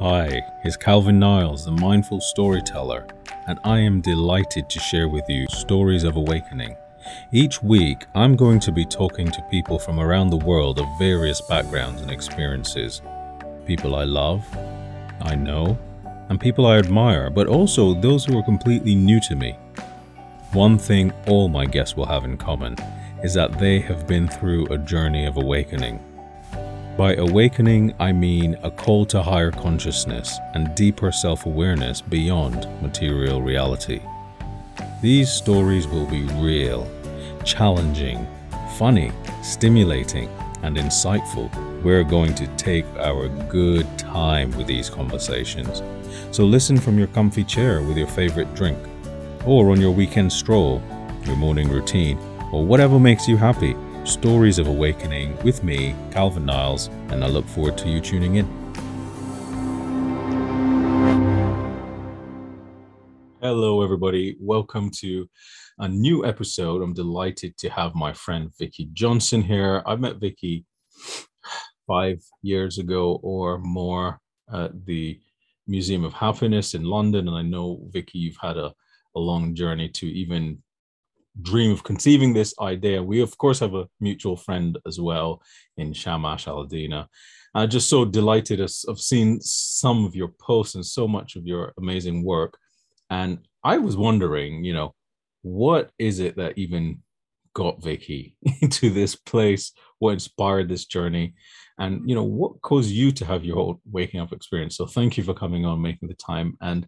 Hi, it's Calvin Niles, the mindful storyteller, and I am delighted to share with you stories of awakening. Each week, I'm going to be talking to people from around the world of various backgrounds and experiences. People I love, I know, and people I admire, but also those who are completely new to me. One thing all my guests will have in common is that they have been through a journey of awakening. By awakening, I mean a call to higher consciousness and deeper self awareness beyond material reality. These stories will be real, challenging, funny, stimulating, and insightful. We're going to take our good time with these conversations. So listen from your comfy chair with your favorite drink, or on your weekend stroll, your morning routine, or whatever makes you happy Stories of Awakening with me, Calvin Niles, and I look forward to you tuning in. Hello, everybody. Welcome to a new episode. I'm delighted to have my friend Vicky Johnson here. I met Vicky five years ago or more at the Museum of Happiness in London. And I know, Vicky, you've had a, a long journey to even dream of conceiving this idea. We, of course, have a mutual friend as well in Shamash Alidina. I'm just so delighted of seeing some of your posts and so much of your amazing work. And I was wondering, you know, what is it that even got Vicky into this place? What inspired this journey? And you know, what caused you to have your whole waking up experience? So thank you for coming on, making the time. And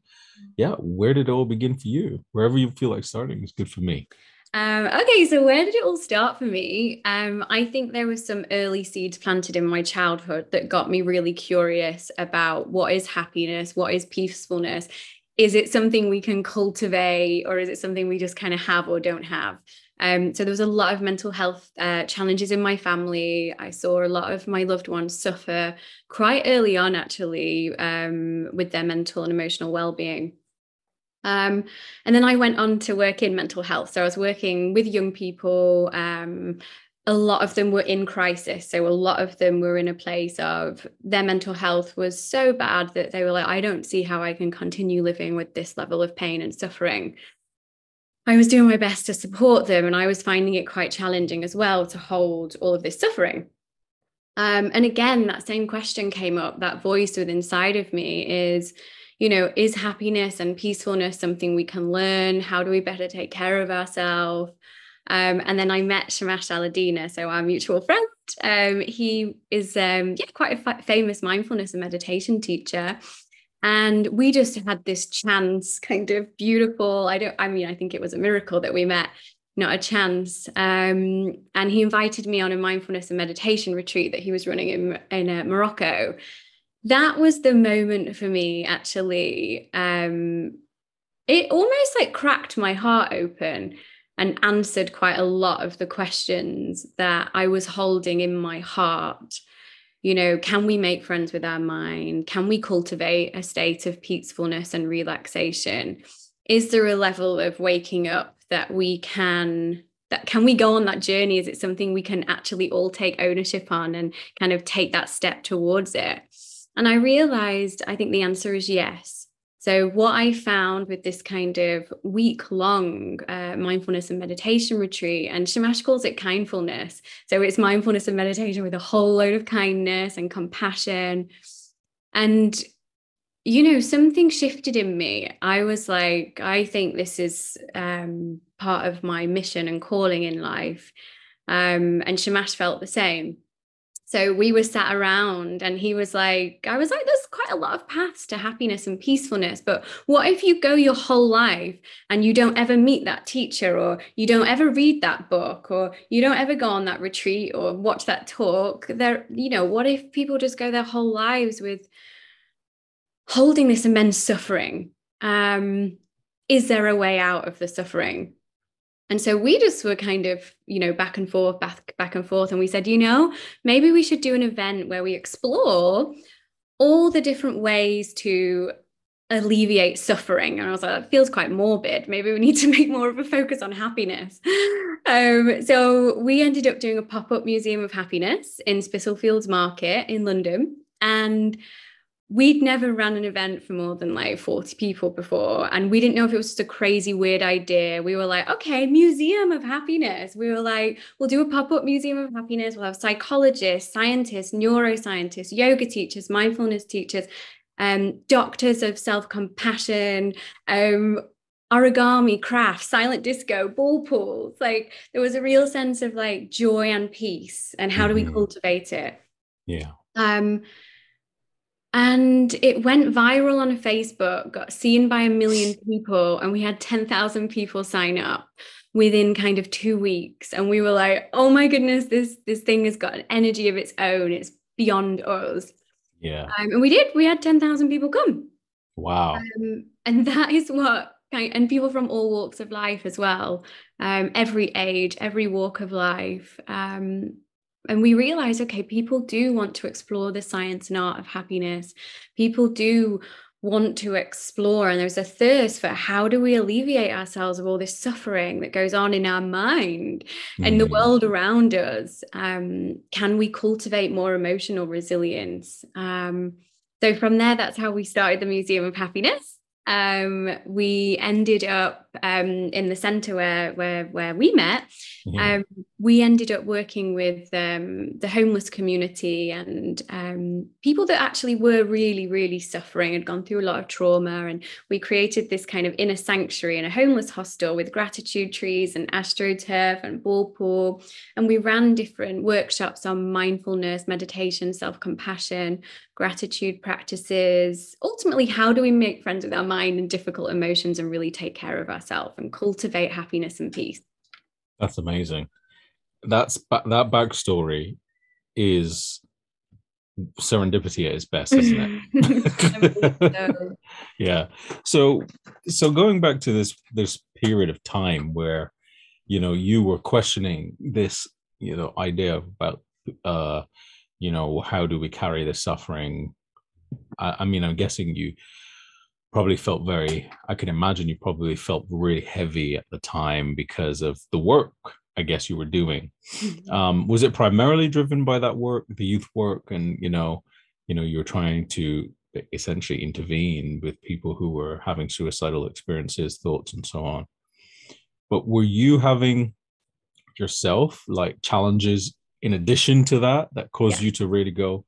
yeah, where did it all begin for you? Wherever you feel like starting is good for me. Um, okay, so where did it all start for me? Um, I think there was some early seeds planted in my childhood that got me really curious about what is happiness, what is peacefulness. Is it something we can cultivate, or is it something we just kind of have or don't have? Um, so there was a lot of mental health uh, challenges in my family. I saw a lot of my loved ones suffer quite early on, actually, um, with their mental and emotional well-being. Um, and then I went on to work in mental health. So I was working with young people. Um, a lot of them were in crisis. So a lot of them were in a place of their mental health was so bad that they were like, I don't see how I can continue living with this level of pain and suffering. I was doing my best to support them, and I was finding it quite challenging as well to hold all of this suffering. Um, and again, that same question came up. That voice within inside of me is, you know, is happiness and peacefulness something we can learn? How do we better take care of ourselves? Um, and then I met Shamash Alidina, so our mutual friend. Um, he is um, yeah, quite a famous mindfulness and meditation teacher. And we just had this chance, kind of beautiful. I don't, I mean, I think it was a miracle that we met, not a chance. Um, and he invited me on a mindfulness and meditation retreat that he was running in, in uh, Morocco that was the moment for me actually um it almost like cracked my heart open and answered quite a lot of the questions that I was holding in my heart. You know, can we make friends with our mind? Can we cultivate a state of peacefulness and relaxation? Is there a level of waking up that we can that can we go on that journey? Is it something we can actually all take ownership on and kind of take that step towards it? And I realized I think the answer is yes. So, what I found with this kind of week long uh, mindfulness and meditation retreat, and Shamash calls it kindfulness. So, it's mindfulness and meditation with a whole load of kindness and compassion. And, you know, something shifted in me. I was like, I think this is um, part of my mission and calling in life. Um, and Shamash felt the same. So we were sat around and he was like, I was like, there's quite a lot of paths to happiness and peacefulness. But what if you go your whole life and you don't ever meet that teacher or you don't ever read that book or you don't ever go on that retreat or watch that talk? There, you know, what if people just go their whole lives with holding this immense suffering? Um, is there a way out of the suffering? And so we just were kind of, you know, back and forth, back, back and forth. And we said, you know, maybe we should do an event where we explore all the different ways to alleviate suffering. And I was like, that feels quite morbid. Maybe we need to make more of a focus on happiness. Um, so we ended up doing a pop up museum of happiness in Spitalfields Market in London. And we'd never run an event for more than like 40 people before and we didn't know if it was just a crazy weird idea. We were like okay museum of happiness. We were like we'll do a pop-up museum of happiness. We'll have psychologists scientists neuroscientists yoga teachers mindfulness teachers um, doctors of self-compassion um, origami craft silent disco ball pools. Like there was a real sense of like joy and peace and how do we mm-hmm. cultivate it. Yeah. Um and it went viral on Facebook, got seen by a million people, and we had 10,000 people sign up within kind of two weeks. And we were like, oh my goodness, this this thing has got an energy of its own. It's beyond us. Yeah. Um, and we did. We had 10,000 people come. Wow. Um, and that is what and people from all walks of life as well um, every age every walk of life um, and we realize okay people do want to explore the science and art of happiness. People do want to explore and there's a thirst for how do we alleviate ourselves of all this suffering that goes on in our mind mm. and the world around us. Um, can we cultivate more emotional resilience? Um, so from there that's how we started the museum of happiness um, we ended up um, in the center where where where we met. Yeah. Um, we ended up working with um, the homeless community and um, people that actually were really really suffering had gone through a lot of trauma, and we created this kind of inner sanctuary in a homeless hostel with gratitude trees and astroturf and ball pool, and we ran different workshops on mindfulness, meditation, self compassion, gratitude practices. Ultimately, how do we make friends with our mind and difficult emotions and really take care of ourselves and cultivate happiness and peace? That's amazing. That's that backstory is serendipity at its best, isn't it? yeah. So so going back to this this period of time where you know you were questioning this you know idea about uh you know how do we carry the suffering? I, I, mean i'm guessing you probably felt very i can imagine you probably felt really heavy at the time because of the work i guess you were doing. Mm-hmm. um, was it primarily driven by that work the youth work and you know you know you were trying to essentially intervene with people who were having suicidal experiences thoughts and so on? But were you having yourself like challenges in addition to that that caused yeah. you to really go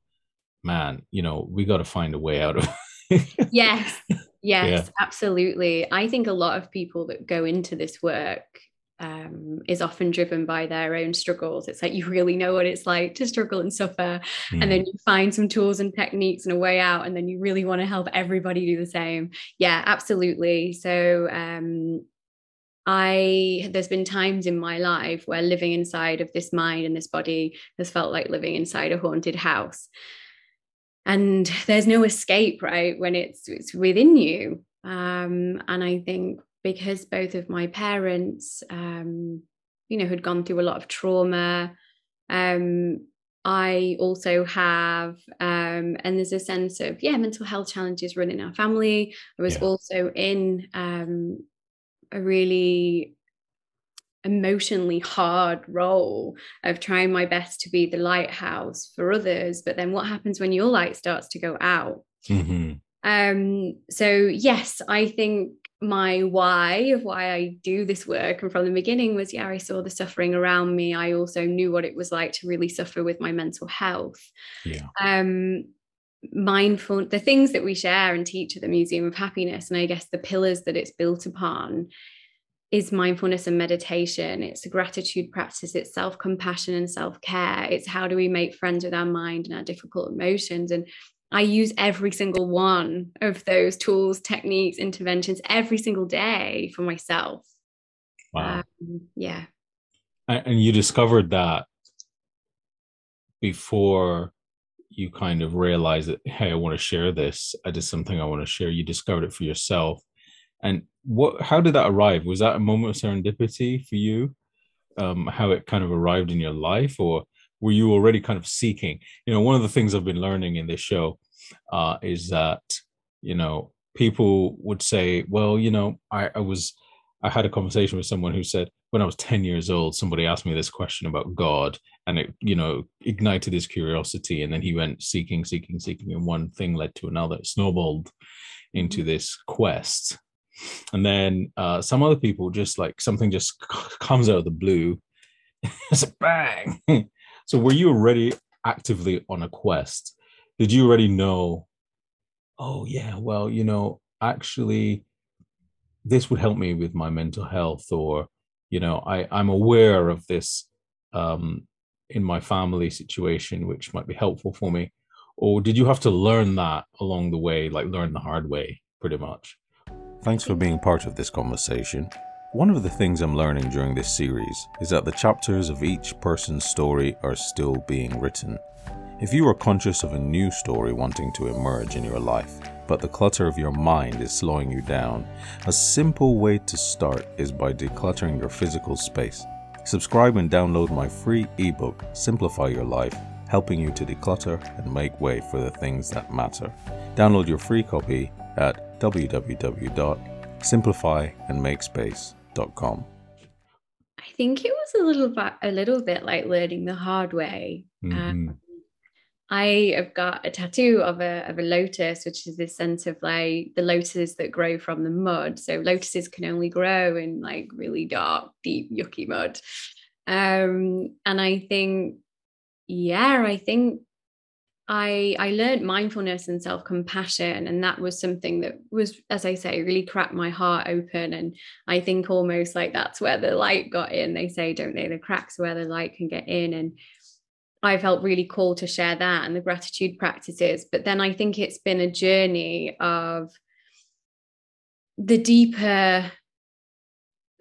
man you know we got to find a way out of yes yes yeah. absolutely i think a lot of people that go into this work um, is often driven by their own struggles. It's like you really know what it's like to struggle and suffer, mm. and then you find some tools and techniques and a way out, and then you really want to help everybody do the same. Yeah, absolutely. So um, I there's been times in my life where living inside of this mind and this body has felt like living inside a haunted house. And there's no escape, right? When it's it's within you. Um, and I think because both of my parents, um, you know, had gone through a lot of trauma, um, I also have, um, and there's a sense of, yeah, mental health challenges running our family. I was yeah. also in um, a really emotionally hard role of trying my best to be the lighthouse for others but then what happens when your light starts to go out? Mm-hmm. um so yes i think my why of why i do this work and from the beginning was yeah i saw the suffering around me. I also knew what it was like to really suffer with my mental health. Yeah. Um mindful the things that we share and teach at the museum of happiness and i guess the pillars that it's built upon is mindfulness and meditation. It's a gratitude practice. It's self-compassion and self-care. It's how do we make friends with our mind and our difficult emotions? And i use every single one of those tools techniques interventions every single day for myself. Wow. Um, yeah. And you discovered that before you kind of realize that hey i want to share this. I did something i want to share. You discovered it for yourself. And what how did that arrive? Was that a moment of serendipity for you? Um how it kind of arrived in your life or were you already kind of seeking? You know one of the things i've been learning in this show uh is that you know people would say well you know i i was I had a conversation with someone who said when I was 10 years old, somebody asked me this question about God and it, you know, ignited his curiosity. And then he went seeking, seeking, seeking, and one thing led to another, it snowballed into mm-hmm. this quest. And then uh, some other people just like something just comes out of the blue. it's a bang. so were you already actively on a quest? Did you already know, oh yeah, well, you know, actually this would help me with my mental health or you know i i'm aware of this um in my family situation which might be helpful for me. Or did you have to learn that along the way like learn the hard way pretty much? Thanks for being part of this conversation. One of the things i'm learning during this series is that the chapters of each person's story are still being written. If you are conscious of a new story wanting to emerge in your life but the clutter of your mind is slowing you down, a simple way to start is by decluttering your physical space. Subscribe and download my free ebook, Simplify Your Life, helping you to declutter and make way for the things that matter. Download your free copy at www.simplifyandmakespace.com. I think it was a little bit, a little bit like learning the hard way. Mm-hmm. Um, I have got a tattoo of a of a lotus, which is this sense of like the lotuses that grow from the mud. So lotuses can only grow in like really dark, deep, yucky mud. Um, and I think, yeah, I think I I learned mindfulness and self compassion, and that was something that was, as I say, really cracked my heart open. And I think almost like that's where the light got in. They say, don't they? The cracks where the light can get in, and I felt really called to share that and the gratitude practices. But then I think it's been a journey of the deeper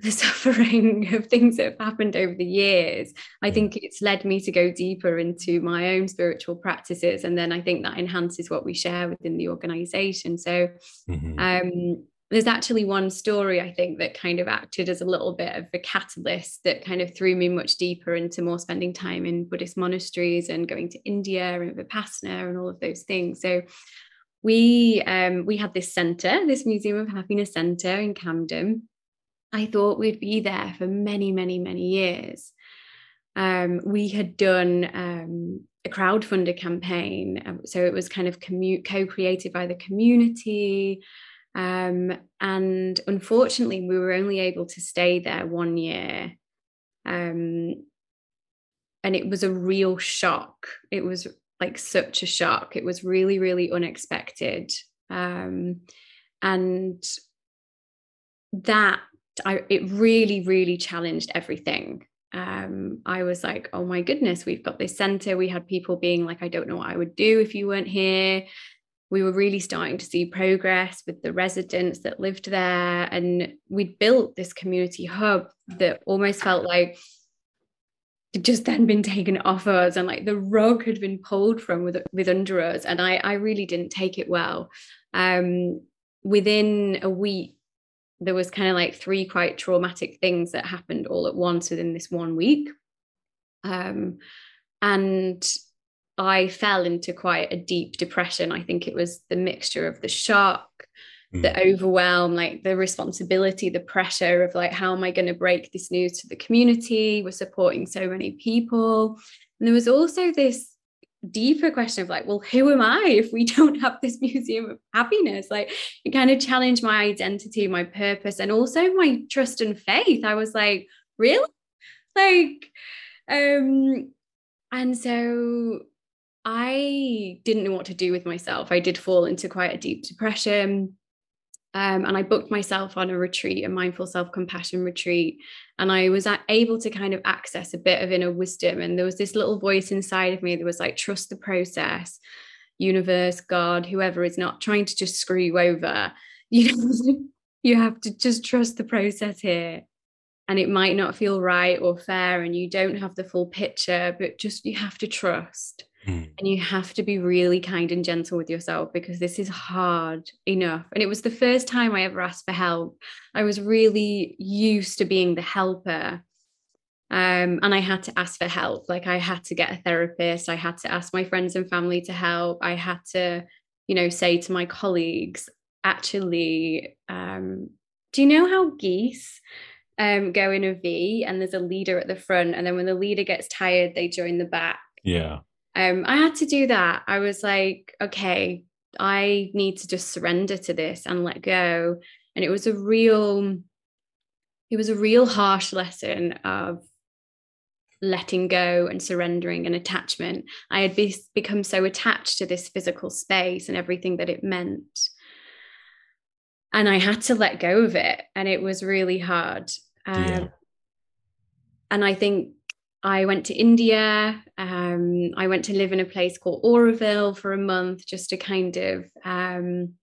the suffering of things that have happened over the years i think it's led me to go deeper into my own spiritual practices and then i think that enhances what we share within the organization so mm-hmm. um, there's actually one story I think that kind of acted as a little bit of a catalyst that kind of threw me much deeper into more spending time in Buddhist monasteries and going to India and Vipassana and all of those things. So we um, we had this center, this Museum of Happiness Center in Camden. I thought we'd be there for many, many, many years. Um, we had done um, a crowdfunder campaign, um, so it was kind of commu- co-created by the community. Um, and unfortunately, we were only able to stay there one year. Um, and it was a real shock. It was like such a shock. It was really, really unexpected. Um, and that I, it really, really challenged everything. Um, I was like, oh my goodness, we've got this center. We had people being like, I don't know what I would do if you weren't here we were really starting to see progress with the residents that lived there. And we'd built this community hub that almost felt like it just then been taken off us and like the rug had been pulled from with, with under us. And I, I really didn't take it well. Um, within a week, there was kind of like three quite traumatic things that happened all at once within this one week. Um, and I fell into quite a deep depression. I think it was the mixture of the shock, mm. the overwhelm, like the responsibility, the pressure of like, how am I going to break this news to the community? We're supporting so many people. And there was also this deeper question of like, well, who am I if we don't have this museum of happiness? Like it kind of challenged my identity, my purpose, and also my trust and faith. I was like, really? Like, um, and so I didn't know what to do with myself. I did fall into quite a deep depression. Um, and I booked myself on a retreat, a mindful self compassion retreat. And I was able to kind of access a bit of inner wisdom. And there was this little voice inside of me that was like, trust the process, universe, God, whoever is not trying to just screw you over. You know, you have to just trust the process here. And it might not feel right or fair, and you don't have the full picture, but just you have to trust. Mm. And you have to be really kind and gentle with yourself because this is hard enough. And it was the first time I ever asked for help. I was really used to being the helper. Um, and I had to ask for help. Like I had to get a therapist. I had to ask my friends and family to help. I had to, you know, say to my colleagues, actually, um, do you know how geese um, go in a V and there's a leader at the front, and then when the leader gets tired, they join the back. Yeah. Um, I had to do that. I was like, okay, I need to just surrender to this and let go. And it was a real, it was a real harsh lesson of letting go and surrendering and attachment. I had be- become so attached to this physical space and everything that it meant. And I had to let go of it. And it was really hard. Um, yeah. And I think I went to India. Um, I went to live in a place called Auroville for a month just to kind of um,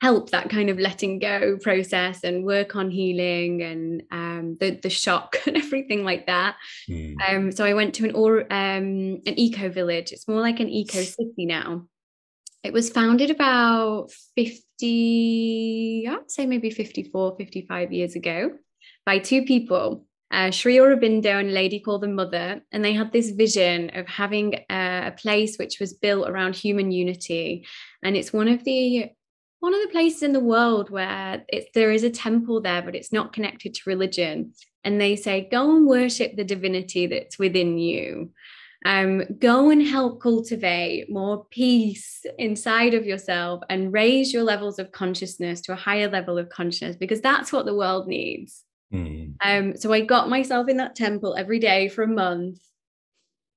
help that kind of letting go process and work on healing and um, the the shock and everything like that. Mm. Um, so I went to an or um, an eco village. It's more like an eco city now. It was founded about 50, I'd say maybe 54, 55 years ago by two people, uh, Sri Aurobindo and a lady called the Mother, and they had this vision of having a, a place which was built around human unity, and it's one of the one of the places in the world where it's there is a temple there, but it's not connected to religion. And they say, go and worship the divinity that's within you. Um, go and help cultivate more peace inside of yourself and raise your levels of consciousness to a higher level of consciousness because that's what the world needs. Mm. Um, so I got myself in that temple every day for a month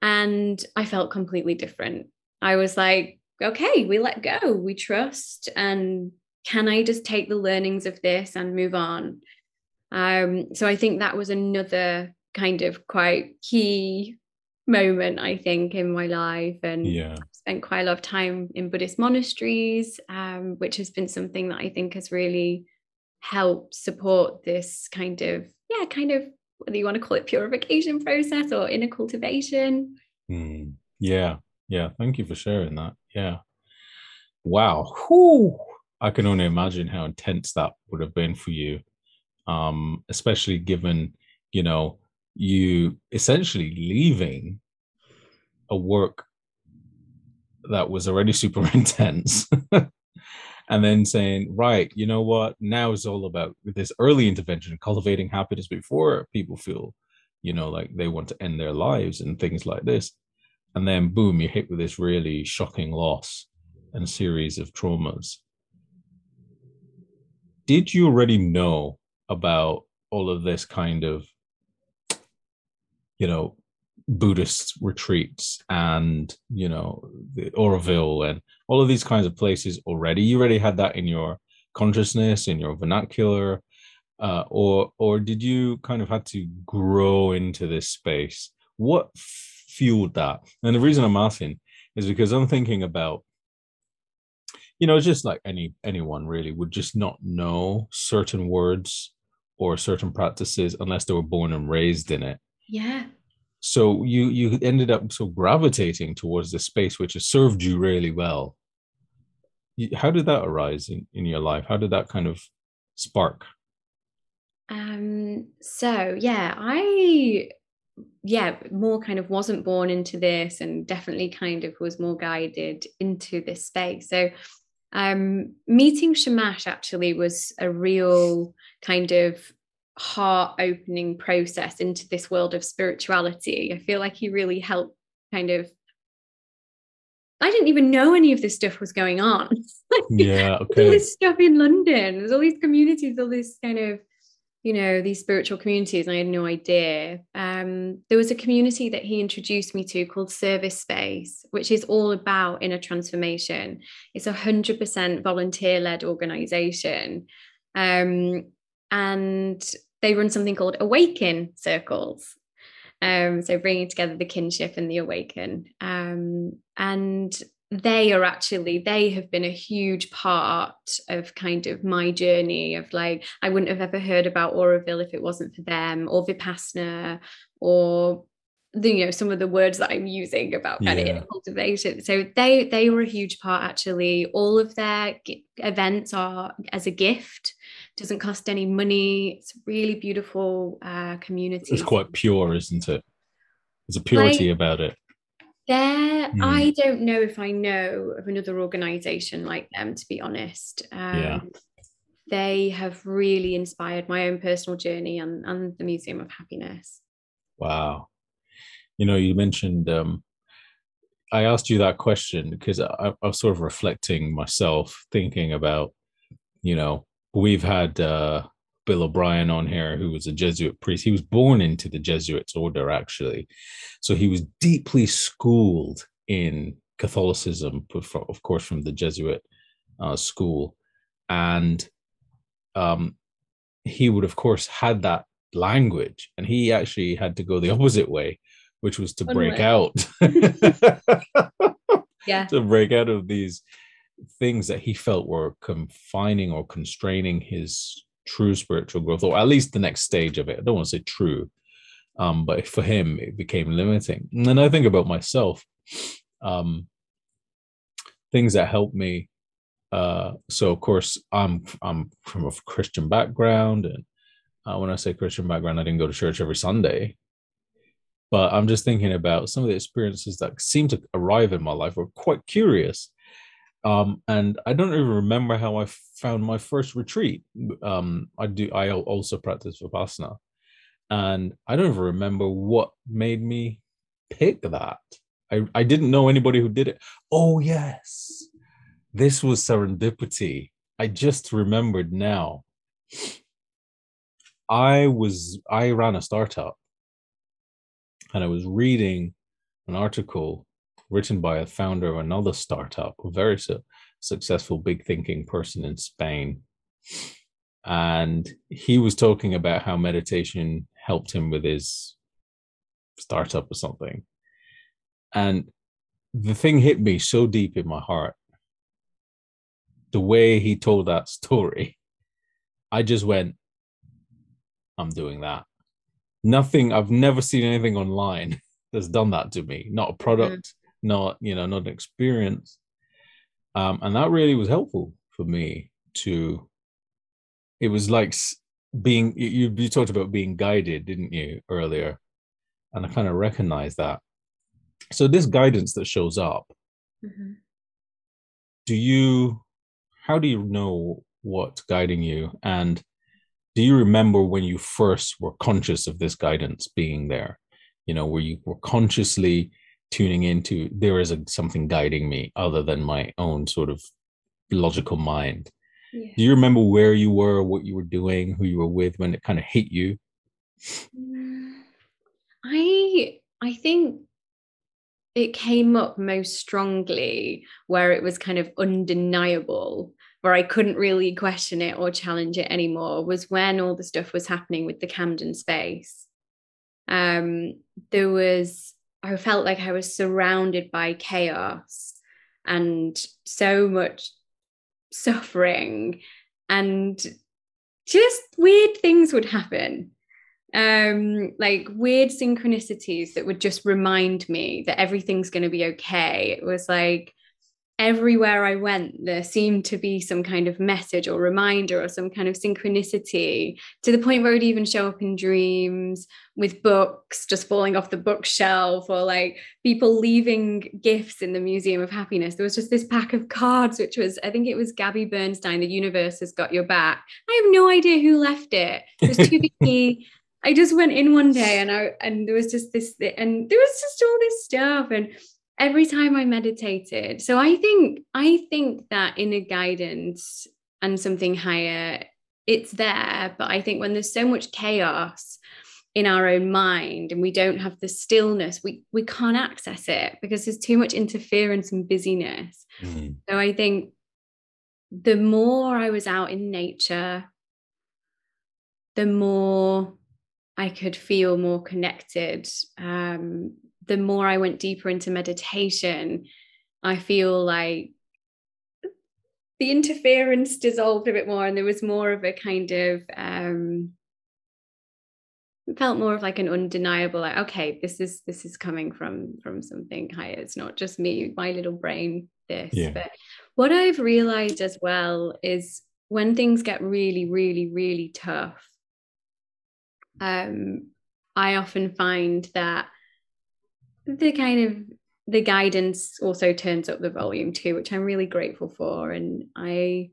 and I felt completely different. I was like, okay, we let go, we trust, and can I just take the learnings of this and move on? Um, so I think that was another kind of quite key moment, I think, in my life. And yeah. spent quite a lot of time in Buddhist monasteries, um, which has been something that I think has really help support this kind of yeah kind of whether you want to call it purification process or inner cultivation mm, yeah yeah thank you for sharing that yeah wow Whew. i can only imagine how intense that would have been for you um especially given you know you essentially leaving a work that was already super intense and then saying, right, you know what? Now it's all about this early intervention, cultivating happiness before people feel, you know, like they want to end their lives and things like this. And then boom, you're hit with this really shocking loss and series of traumas. Did you already know about all of this kind of, you know, Buddhist retreats and you know the Auroville and all of these kinds of places already. You already had that in your consciousness, in your vernacular, uh, or or did you kind of had to grow into this space? What fueled that? And the reason I'm asking is because I'm thinking about you know just like any anyone really would just not know certain words or certain practices unless they were born and raised in it yeah so you you ended up so gravitating towards the space which has served you really well. How did that arise in, in your life? How did that kind of spark? Um so yeah i yeah more kind of wasn't born into this and definitely kind of was more guided into this space. So um meeting shamash actually was a real kind of heart opening process into this world of spirituality. I feel like he really helped kind of I didn't even know any of this stuff was going on. yeah, okay. all this stuff in London. There's all these communities, all this kind of, you know, these spiritual communities. and I had no idea. Um, there was a community that he introduced me to called Service Space, which is all about inner transformation. It's a hundred percent volunteer-led organization. Um, and they run something called Awakin circles. Um, so bringing together the kinship and the Awakin. Um, and they are actually they have been a huge part of kind of my journey of like i wouldn't have ever heard about auroville if it wasn't for them or vipassana or the, you know some of the words that i'm using about kind yeah. of cultivation. So they they were a huge part actually. All of their events are as a gift doesn't cost any money it's really beautiful uh community it's quite pure isn't it there's a purity like, about it there mm. i don't know if i know of another organization like them to be honest um, yeah they have really inspired my own personal journey and, and the Museum of Happiness. Wow. You know, you mentioned, um, I asked you that question because I, I was sort of reflecting myself, thinking about, you know, we've had uh, Bill O'Brien on here, who was a Jesuit priest. He was born into the Jesuits order, actually. So he was deeply schooled in Catholicism, of course, from the Jesuit uh, school. And um, he would, of course, had that language, and he actually had to go the opposite way, which was to break way. out. yeah. To break out of these things that he felt were confining or constraining his true spiritual growth, or at least the next stage of it. I don't want to say true, um, but for him, it became limiting. And then I think about myself, um, things that helped me. Uh, so of course, I'm I'm from a Christian background, and uh, when I say Christian background, I didn't go to church every Sunday. But I'm just thinking about some of the experiences that seem to arrive in my life were quite curious um, and I don't even remember how I found my first retreat. Um, I do. I also practice vipassana, and I don't even remember what made me pick that. I I didn't know anybody who did it. Oh yes, this was serendipity. I just remembered now. I was I ran a startup, and I was reading an article written by a founder of another startup, a very su- successful big thinking person in Spain. And he was talking about how meditation helped him with his startup or something. And the thing hit me so deep in my heart. The way he told that story, I just went, I'm doing that. Nothing, I've never seen anything online that's done that to me. Not a product, mm. Not you know not an experience. Um, and that really was helpful for me to it was like being you, you talked about being guided didn't you earlier? And i kind of recognize that. So this guidance that shows up mm-hmm. do you how do you know what's guiding you? And do you remember when you first were conscious of this guidance being there? You know where you were consciously tuning into there is a, something guiding me other than my own sort of logical mind. Yeah. Do you remember where you were, what you were doing, who you were with when it kind of hit you? I I think it came up most strongly where it was kind of undeniable where I couldn't really question it or challenge it anymore was when all the stuff was happening with the Camden space. Um, there was I felt like I was surrounded by chaos and so much suffering and just weird things would happen. Um like weird synchronicities that would just remind me that everything's going to be okay. It was like everywhere I went, there seemed to be some kind of message or reminder or some kind of synchronicity to the point where it would even show up in dreams with books just falling off the bookshelf or like people leaving gifts in the Museum of Happiness. There was just this pack of cards, which was, I think it was Gabby Bernstein, The Universe Has Got Your Back. I have no idea who left it. It was too big. I just went in one day and I and there was just this and there was just all this stuff and every time I meditated. So I think I think that inner guidance and something higher, it's there. But I think when there's so much chaos in our own mind and we don't have the stillness, we we can't access it because there's too much interference and busyness. Mm. So I think the more I was out in nature, the more I could feel more connected. Um, the more I went deeper into meditation, I feel like the interference dissolved a bit more and there was more of a kind of um felt more of like an undeniable like okay this is this is coming from from something higher it's not just me my little brain this yeah. but what i've realized as well is when things get really really really tough um i often find that the kind of the guidance also turns up the volume too, which I'm really grateful for. And I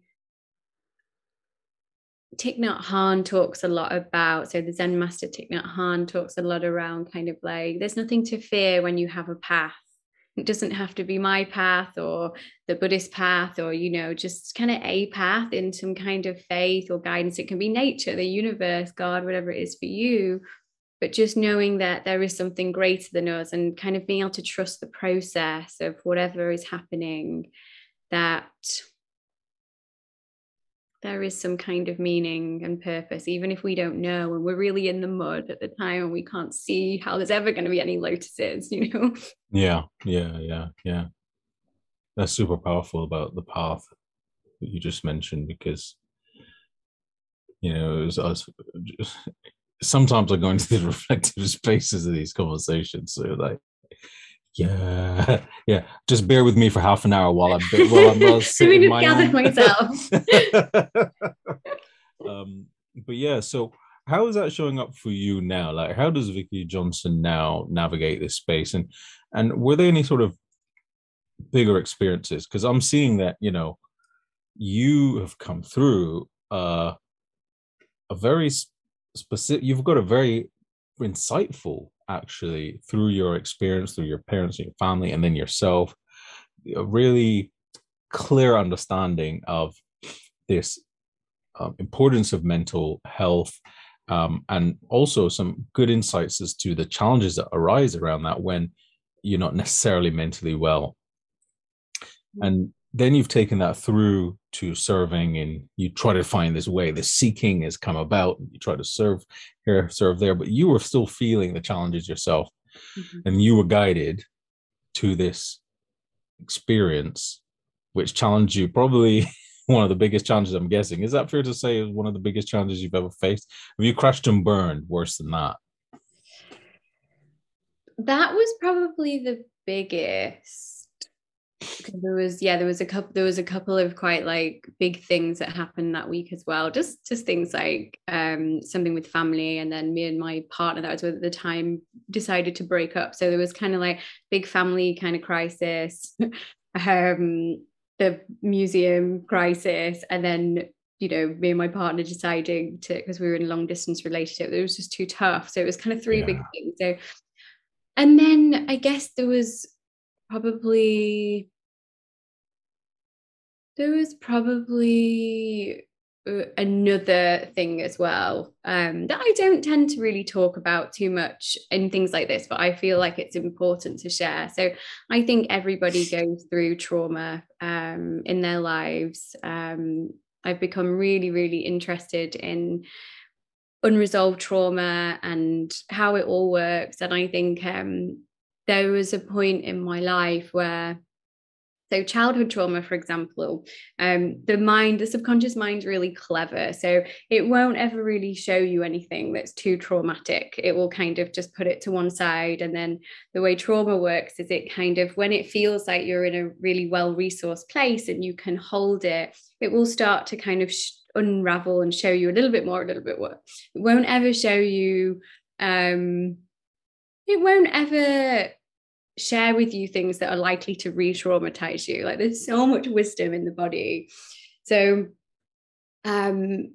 Thich Nhat Hanh talks a lot about, so the Zen master Thich Nhat Hanh talks a lot around kind of like there's nothing to fear when you have a path. It doesn't have to be my path or the Buddhist path or, you know, just kind of a path in some kind of faith or guidance. It can be nature, the universe, God, whatever it is for you. But just knowing that there is something greater than us and kind of being able to trust the process of whatever is happening, that there is some kind of meaning and purpose, even if we don't know and we're really in the mud at the time and we can't see how there's ever going to be any lotuses, you know? Yeah, yeah, yeah, yeah. That's super powerful about the path that you just mentioned because, you know, it was us. Sometimes I go into the reflective spaces of these conversations. So, like, yeah, yeah. Just bear with me for half an hour while I'm while I'm uh, sitting me just gather myself. um, but yeah, so how is that showing up for you now? Like, how does Vicki Johnson now navigate this space? And and were there any sort of bigger experiences? Because I'm seeing that you know you have come through uh, a very specific. You've got a very insightful actually through your experience through your parents and your family and then yourself a really clear understanding of this um, importance of mental health um, and also some good insights as to the challenges that arise around that when you're not necessarily mentally well mm. and then you've taken that through to serving and you try to find this way. The seeking has come about you try to serve here serve there but you were still feeling the challenges yourself mm-hmm. and you were guided to this experience which challenged you. Probably one of the biggest challenges i'm guessing. Is that fair to say is one of the biggest challenges you've ever faced? Have you crashed and burned worse than that? That was probably the biggest there was yeah there was a couple there was a couple of quite like big things that happened that week as well. Just just things like um something with family and then me and my partner that I was with at the time decided to break up. So there was kind of like big family kind of crisis um the museum crisis and then you know me and my partner deciding to because we were in a long distance relationship it was just too tough. So it was kind of three yeah. big things. So and then I guess there was probably there was probably uh, another thing as well um, that I don't tend to really talk about too much in things like this, but I feel like it's important to share. So I think everybody goes through trauma um, in their lives. Um, I've become really, really interested in unresolved trauma and how it all works. And I think um, there was a point in my life where so childhood trauma for example um, the mind the subconscious mind's really clever. So it won't ever really show you anything that's too traumatic. It will kind of just put it to one side. And then the way trauma works is it kind of when it feels like you're in a really well resourced place and you can hold it it will start to kind of sh- unravel and show you a little bit more a little bit more it won't ever show you um it won't ever share with you things that are likely to re-traumatize you. Like there's so much wisdom in the body. So um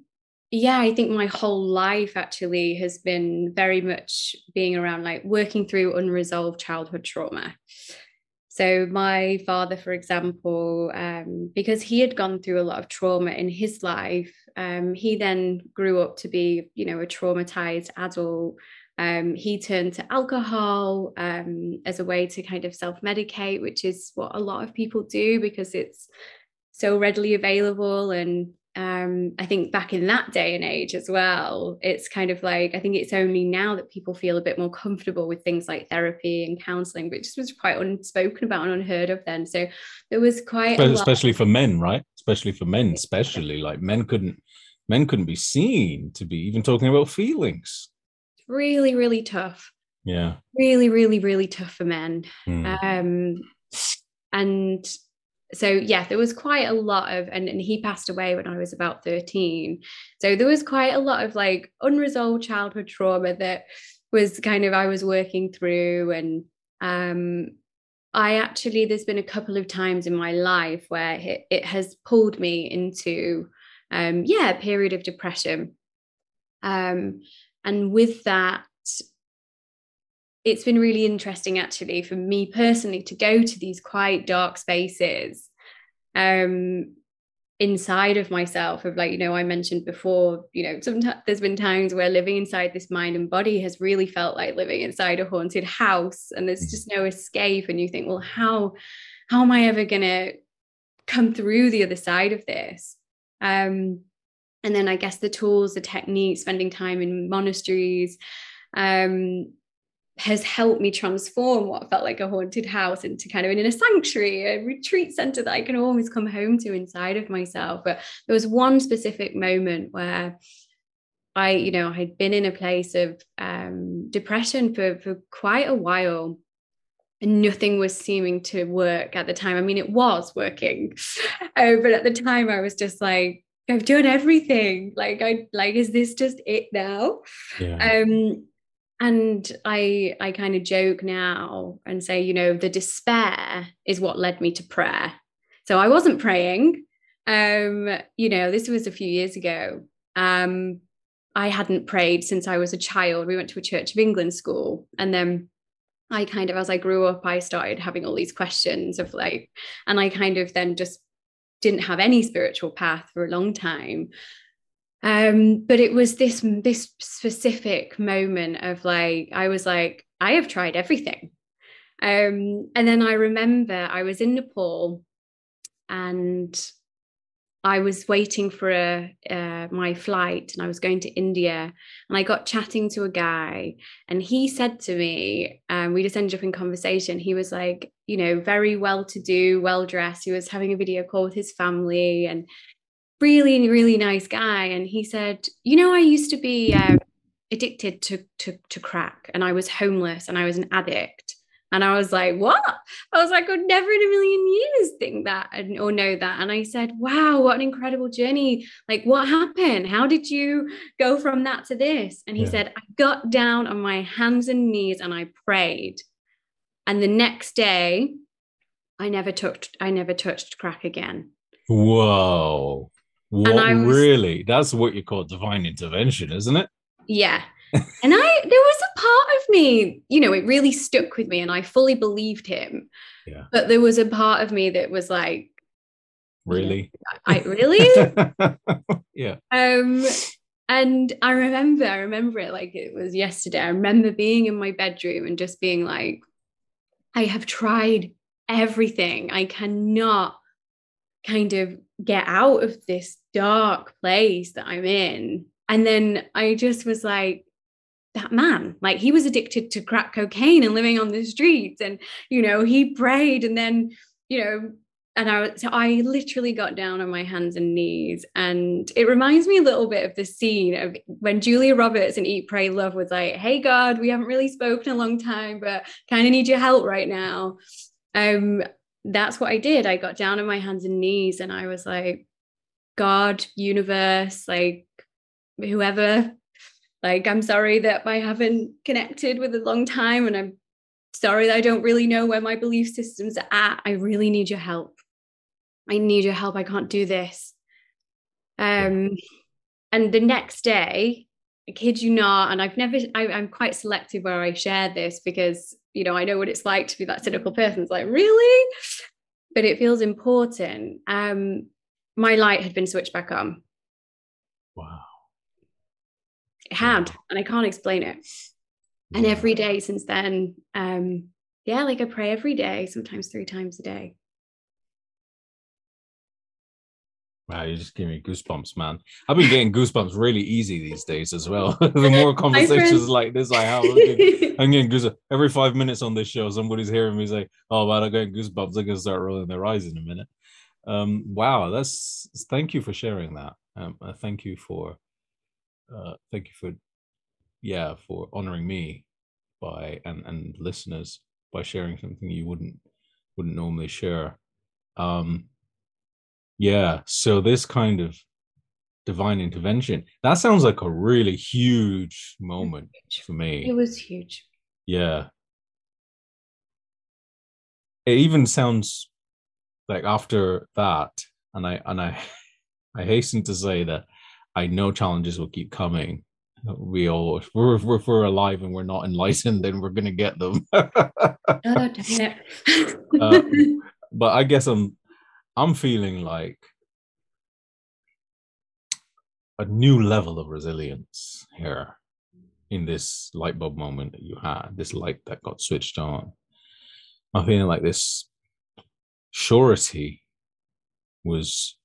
yeah i think my whole life actually has been very much being around like working through unresolved childhood trauma. So my father for example um, because he had gone through a lot of trauma in his life um, he then grew up to be you know a traumatized adult um, he turned to alcohol um, as a way to kind of self medicate, which is what a lot of people do because it's so readily available. And um, I think back in that day and age as well, it's kind of like, I think it's only now that people feel a bit more comfortable with things like therapy and counseling, which was quite unspoken about and unheard of then. So there was quite, especially for men, right? Especially for men, especially like men couldn't, men couldn't be seen to be even talking about feelings really, really tough. Yeah. Really, really, really tough for men. Mm. Um, and so yeah, there was quite a lot of, and, and he passed away when I was about 13. So there was quite a lot of like unresolved childhood trauma that was kind of I was working through. And um I actually, there's been a couple of times in my life where it, it has pulled me into um, yeah, a period of depression. Um, and with that, it's been really interesting actually for me personally to go to these quite dark spaces um, inside of myself of like you know i mentioned before you know sometimes there's been times where living inside this mind and body has really felt like living inside a haunted house and there's just no escape. And you think well how how am i ever going to come through the other side of this? Um and then i guess the tools the techniques spending time in monasteries um has helped me transform what felt like a haunted house into kind of in a sanctuary, a retreat center that I can always come home to inside of myself. But there was one specific moment where I, you know, I had been in a place of um, depression for, for quite a while. And nothing was seeming to work at the time. I mean, it was working, uh, but at the time, I was just like, I've done everything. Like, I like, is this just it now? Yeah. Um, and i i kind of joke now and say you know the despair is what led me to prayer so i wasn't praying um you know this was a few years ago um i hadn't prayed since i was a child we went to a church of england school and then i kind of as i grew up i started having all these questions of like and i kind of then just didn't have any spiritual path for a long time. Um, but it was this this specific moment of like I was like I have tried everything, um, and then I remember I was in Nepal, and I was waiting for a, uh, my flight and I was going to India and I got chatting to a guy and he said to me, um, we just ended up in conversation. He was like, you know, very well to do, well dressed. He was having a video call with his family and really really nice guy and he said you know i used to be uh, addicted to, to to crack and i was homeless and i was an addict and i was like what i was like i'd never in a million years think that or know that and i said wow what an incredible journey like what happened how did you go from that to this and he yeah. said i got down on my hands and knees and i prayed and the next day i never touched i never touched crack again whoa what, was, really? That's what you call divine intervention, isn't it? Yeah. and I there was part of me, you know, it really stuck with me and I fully believed him. Yeah. But there was a part of me that was like, Really? I really? yeah. Um and I remember, I remember it like it was yesterday. I remember being in my bedroom and just being like, I have tried everything. I cannot kind of get out of this dark place that I'm in. And then I just was like, that man, like he was addicted to crack cocaine and living on the streets. And, you know, he prayed and then, you know, and I so I literally got down on my hands and knees. And it reminds me a little bit of the scene of when Julia Roberts in Eat, Pray, Love was like, Hey God, we haven't really spoken a long time, but kind of need your help right now. Um, that's what I did. I got down on my hands and knees and I was like, God, universe, like whoever, like, I'm sorry that I haven't connected with a long time and I'm sorry that I don't really know where my belief systems are at. I really need your help. I need your help. I can't do this. Um, and the next day, I kid you not, and I've never, I, I'm quite selective where I share this because you know, I know what it's like to be that cynical person. It's like, really? But it feels important. Um, my light had been switched back on. Wow. It had, and I can't explain it. And every day since then, um, yeah, like I pray every day, sometimes three times a day. Wow, you just give me goosebumps, man. I've been getting goosebumps really easy these days as well. the more conversations like this I have, I'm getting, I'm getting goosebumps. Every five minutes on this show, somebody's hearing me say, Oh, man, I'm getting goosebumps. They're going to start rolling their eyes in a minute. Um, wow, that's thank you for sharing that. Um, uh, thank you for, uh, thank you for, yeah, for honoring me by and and listeners by sharing something you wouldn't wouldn't normally share. Um, yeah. So this kind of divine intervention, that sounds like a really huge moment for me. It was huge. Yeah. It even sounds like after that, and I and I I hasten to say that I know challenges will keep coming. We all, if we're, if we're alive and we're not enlightened, then we're going to get them. oh, damn uh, but I guess I'm, I'm feeling like a new level of resilience here in this light bulb moment that you had, this light that got switched on. I'm feeling like this surety was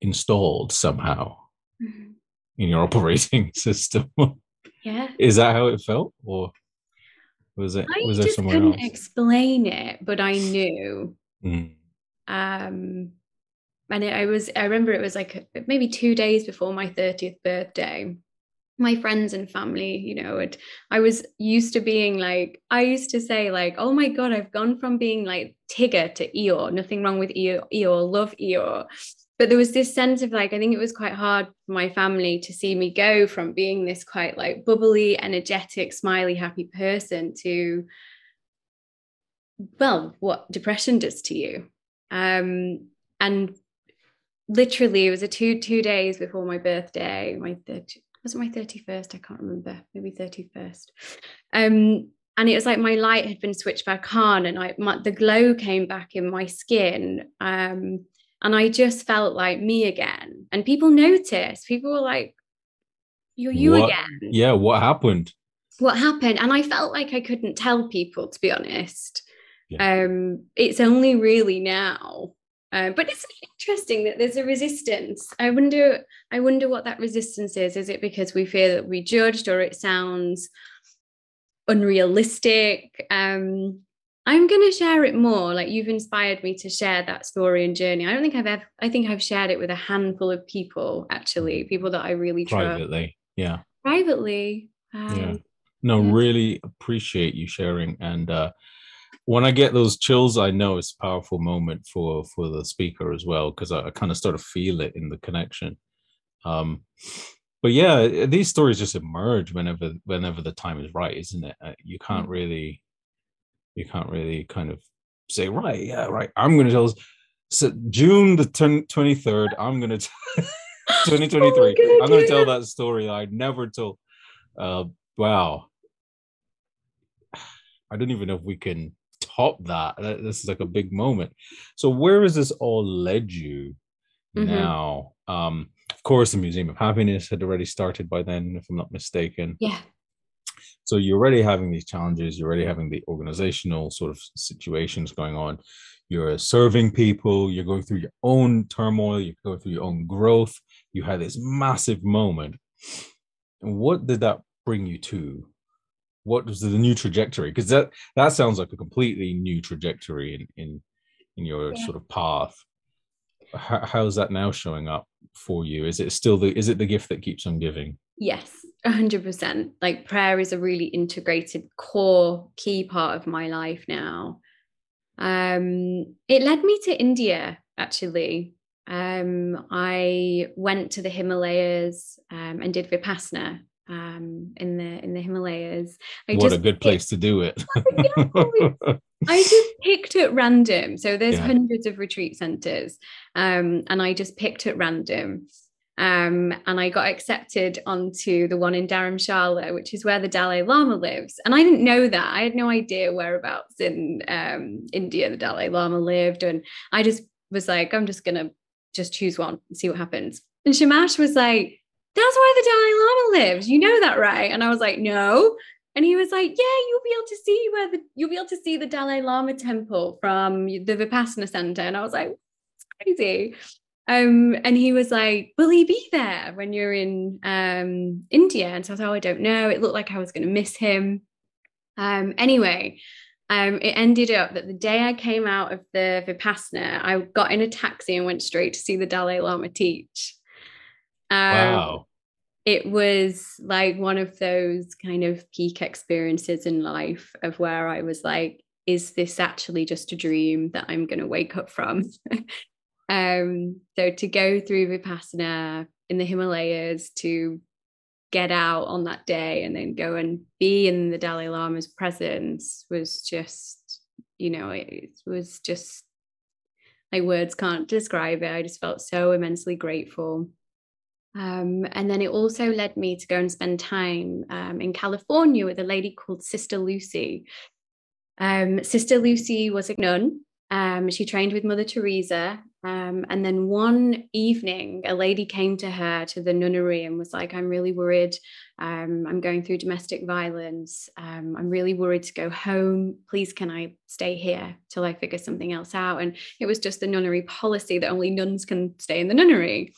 installed somehow mm-hmm. in your operating system. Yeah. Is that how it felt? Or was it I was there somewhere couldn't else? explain it, but I knew. Mm. Um and it, I was I remember it was like maybe two days before my 30th birthday my friends and family you know it i was used to being like i used to say like oh my god i've gone from being like tigger to eeyore nothing wrong with eeyore, eeyore love eeyore but there was this sense of like i think it was quite hard for my family to see me go from being this quite like bubbly energetic smiley happy person to well what depression does to you. Um and literally it was a two two days before my birthday my third was it my 31st i can't remember maybe 31st um and it was like my light had been switched back on and I my, the glow came back in my skin. Um and I just felt like me again and people noticed people were like you're you what, again yeah what happened what happened and I felt like I couldn't tell people to be honest yeah. um it's only really now uh, but it's interesting that there's a resistance. I wonder, I wonder what that resistance is. Is it because we fear that we judged, or it sounds unrealistic? Um, I'm going to share it more. Like you've inspired me to share that story and journey. I don't think I've ever. I think I've shared it with a handful of people, actually, people that I really trust. Privately, yeah. Privately. Um, yeah. No, yeah. really appreciate you sharing and. uh when I get those chills, I know it's a powerful moment for for the speaker as well because I, I kind of start to feel it in the connection. Um, but yeah, these stories just emerge whenever whenever the time is right, isn't it? Uh, you can't mm. really, you can't really kind of say right, yeah, right. I'm going to tell. So June the twenty third, I'm going to. 2023. Oh, I'm going to tell that story I never told. Uh, wow. I don't even know if we can top that. This is like a big moment. So where has this all led you mm-hmm. now? Um, of course, the Museum of Happiness had already started by then, if I'm not mistaken. Yeah. So you're already having these challenges. You're already having the organizational sort of situations going on. You're serving people. You're going through your own turmoil. You're going through your own growth. You had this massive moment. And what did that bring you to? what was the new trajectory because that that sounds like a completely new trajectory in in in your yeah. sort of path how, how's that now showing up for you is it still the is it the gift that keeps on giving yes 100% like prayer is a really integrated core key part of my life now um it led me to india actually um i went to the himalayas um, and did vipassana um, in the in the Himalayas. I what a good place to do it. I just picked at random. So there's yeah. hundreds of retreat centers, um, and I just picked at random. Um, and I got accepted onto the one in Dharamshala, which is where the Dalai Lama lives. And I didn't know that. I had no idea whereabouts in um, India the Dalai Lama lived. And I just was like, I'm just gonna just choose one and see what happens. And Shamash was like, that's where the Dalai Lama lives. You know that, right? And I was like, no. And he was like, yeah, you'll be able to see where the you'll be able to see the Dalai Lama temple from the Vipassana center. And I was like, it's crazy. Um, and he was like, Will he be there when you're in um, India? And so I was like, Oh, I don't know. It looked like I was going to miss him. Um, anyway, um, it ended up that the day I came out of the Vipassana, I got in a taxi and went straight to see the Dalai Lama teach. Um, wow. It was like one of those kind of peak experiences in life of where I was like, is this actually just a dream that I'm going to wake up from? um, so to go through Vipassana in the Himalayas, to get out on that day and then go and be in the Dalai Lama's presence was just, you know, it, was just like words can't describe it. I just felt so immensely grateful. Um, and then it also led me to go and spend time um, in California with a lady called Sister Lucy. Um, Sister Lucy was a nun. Um, she trained with Mother Teresa. Um, and then one evening, a lady came to her to the nunnery and was like, I'm really worried. Um, I'm going through domestic violence. I'm really worried to go home. Please, can I stay here till I figure something else out? And it was just the nunnery policy that only nuns can stay in the nunnery.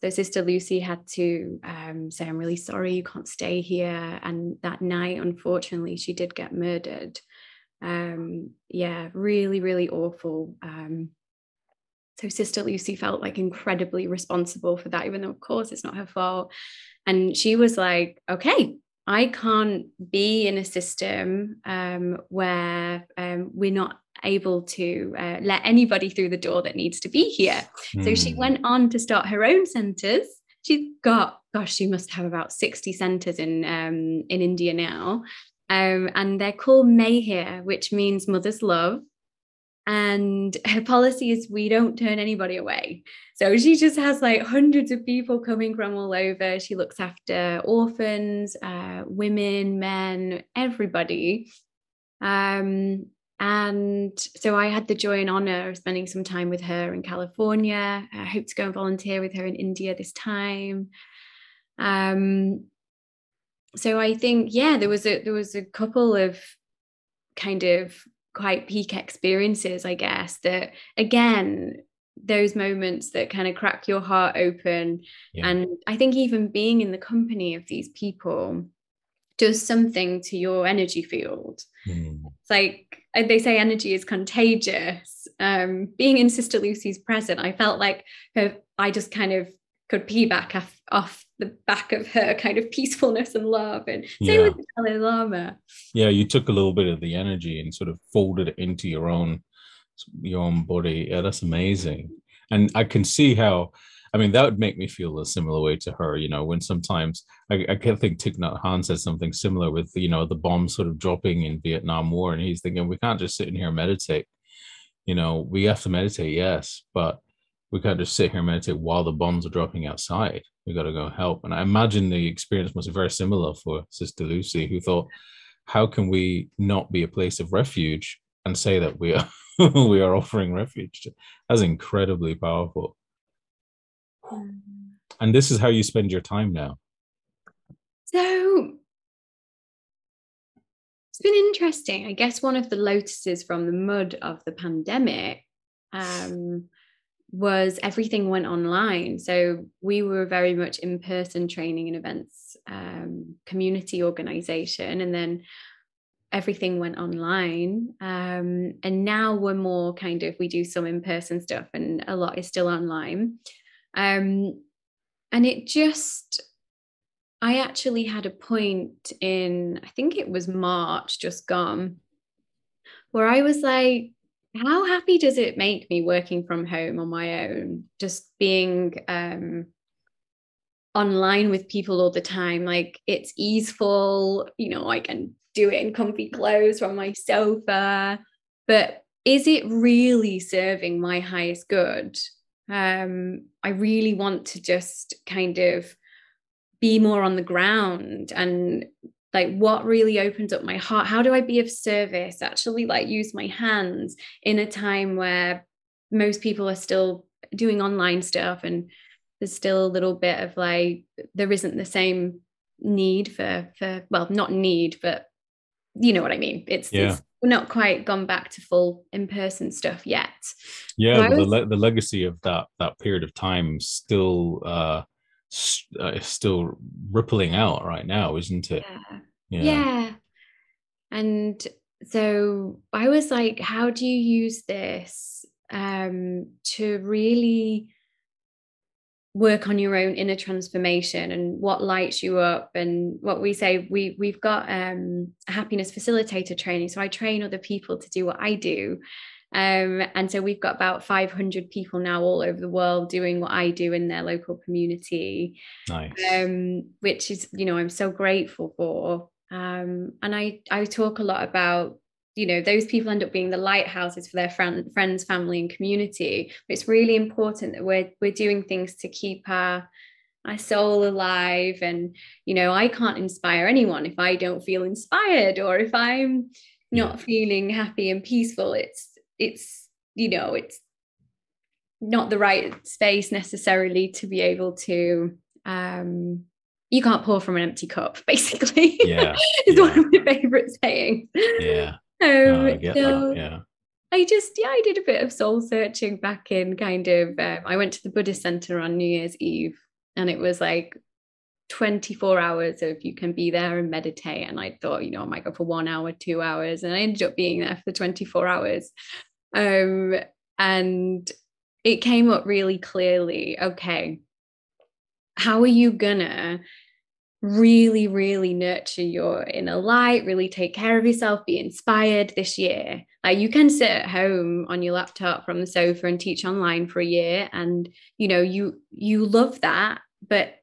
So Sister Lucy had to um, say, I'm really sorry, you can't stay here. And that night, unfortunately, she did get murdered. Um, yeah, really, really awful. Um, so Sister Lucy felt like incredibly responsible for that, even though, of course, it's not her fault. And she was like, okay, I can't be in a system um, where um, we're not able to uh, let anybody through the door that needs to be here. Mm. So she hmm. went on to start her own centers. She's got, gosh, she must have about 60 centers in um, in India now. Um, and they're called Maher, which means mother's love. And her policy is we don't turn anybody away. So she just has like hundreds of people coming from all over. She looks after orphans, uh, women, men, everybody. Um, and so I had the joy and honor of spending some time with her in California. I hope to go and volunteer with her in India this time. Um, so I think, yeah, there was a there was a couple of kind of quite peak experiences, I guess, that again, those moments that kind of crack your heart open. Yeah. And I think even being in the company of these people does something to your energy field. Mm. It's like they say energy is contagious. Um, being in Sister Lucy's present, I felt like her, I just kind of could piggyback off, off the back of her kind of peacefulness and love. And same yeah. with the Dalai Lama. Yeah, you took a little bit of the energy and sort of folded it into your own your own body. Yeah, that's amazing. And I can see how I mean, that would make me feel a similar way to her, you know, when sometimes I, I can think Thich Nhat Hanh said something similar with, you know, the bomb sort of dropping in Vietnam War. And he's thinking, we can't just sit in here and meditate. You know, we have to meditate, yes, but we can't just sit here and meditate while the bombs are dropping outside. We've got to go help. And I imagine the experience must be very similar for Sister Lucy, who thought, how can we not be a place of refuge and say that we are we are offering refuge? That's incredibly powerful. And this is how you spend your time now. So it's been interesting. I guess one of the lotuses from the mud of the pandemic um, was everything went online. So we were very much in person training and events um, community organization. And then everything went online. Um, and now we're more kind of, we do some in person stuff and a lot is still online. Um, and it just, I actually had a point in, I think it was March just gone, where I was like, how happy does it make me working from home on my own, just being um, online with people all the time? Like it's easeful, you know, I can do it in comfy clothes from my sofa, but is it really serving my highest good? Um, I really want to just kind of be more on the ground and like what really opened up my heart how do i be of service actually like use my hands in a time where most people are still doing online stuff and there's still a little bit of like there isn't the same need for for well not need but you know what i mean it's, yeah. it's we're not quite gone back to full in-person stuff yet. Yeah, was, the, le- the legacy of that that period of time still uh, uh still rippling out right now, isn't it? Yeah. yeah. yeah. And so I was like, how do you use this um, to really work on your own inner transformation and what lights you up and what we say we we've got um, a happiness facilitator training so i train other people to do what i do um, and so we've got about 500 people now all over the world doing what i do in their local community. Nice. um, which is you know i'm so grateful for. Um, and i i talk a lot about you know those people end up being the lighthouses for their friend, friends family and community. But it's really important that we're we're doing things to keep our our soul alive. And you know i can't inspire anyone if i don't feel inspired or if i'm not feeling happy and peaceful. It's it's you know it's not the right space necessarily to be able to um you can't pour from an empty cup basically. Yeah is yeah. one of my favorite sayings. Yeah. Um, I so yeah. I just yeah I did a bit of soul searching back in kind of um, I went to the Buddhist center on New Year's Eve and it was like 24 hours of you can be there and meditate and I thought you know I might go for one hour two hours and I ended up being there for 24 hours um and it came up really clearly okay how are you gonna really really nurture your inner light really take care of yourself be inspired this year? Like you can sit at home on your laptop from the sofa and teach online for a year and you know you you love that but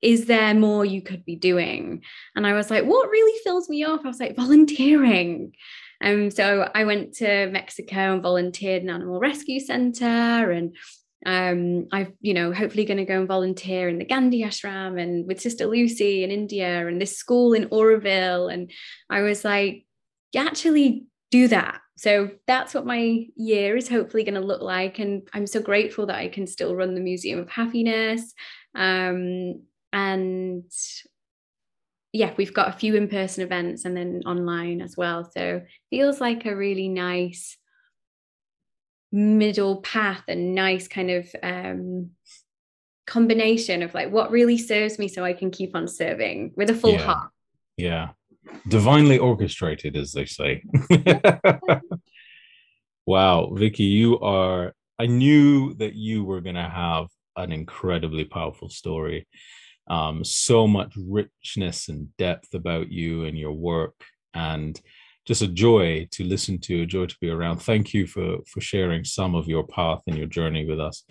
is there more you could be doing? And i was like what really fills me up i was like volunteering um, so i went to mexico and volunteered in an animal rescue center and um, I've, you know, hopefully going to go and volunteer in the Gandhi ashram and with Sister Lucy in India and this school in Oroville. And I was like, actually do that. So that's what my year is hopefully going to look like. And I'm so grateful that I can still run the Museum of Happiness. Um, and yeah, we've got a few in person events and then online as well. So feels like a really nice middle path and nice kind of um, combination of like what really serves me so I can keep on serving with a full yeah. heart. Yeah. Divinely orchestrated, as they say. wow, Vicky, you are. I knew that you were going to have an incredibly powerful story. Um, so much richness and depth about you and your work. And just a joy to listen to, a joy to be around. Thank you for for sharing some of your path and your journey with us.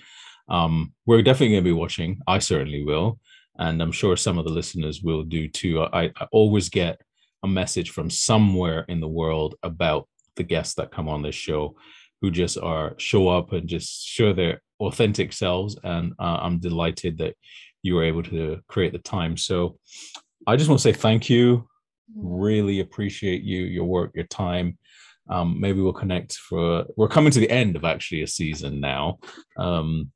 Um, we're definitely going to be watching. I certainly will, and I'm sure some of the listeners will do too. I, I always get a message from somewhere in the world about the guests that come on this show, who just are show up and just show their authentic selves. And uh, I'm delighted that you were able to create the time. So I just want to say thank you really appreciate you, your work, your time. Um, maybe we'll connect for. We're coming to the end of actually a season now. Um,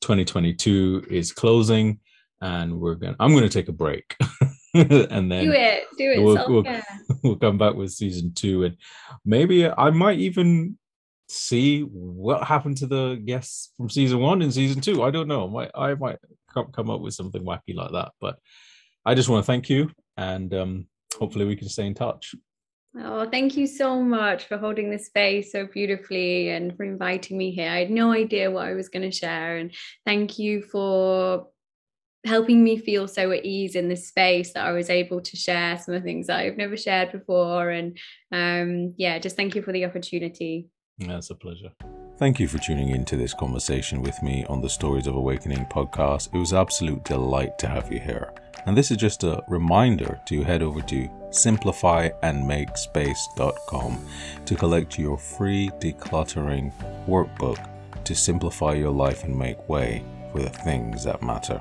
2022 is closing, and we're going. to I'm going to take a break, and then do it, do it. We'll, we'll, we'll come back with season two, and maybe I might even see what happened to the guests from season one and season two. I don't know. I might, I might come up with something wacky like that. But I just want to thank you and um, hopefully we can stay in touch. Oh, thank you so much for holding this space so beautifully and for inviting me here. I had no idea what I was going to share. And thank you for helping me feel so at ease in this space that I was able to share some of the things that I've never shared before. And um, yeah, just thank you for the opportunity. That's a pleasure. Thank you for tuning in to this conversation with me on the Stories of Awakening podcast. It was absolute delight to have you here. And this is just a reminder to head over to simplifyandmakespace.com to collect your free decluttering workbook to simplify your life and make way for the things that matter.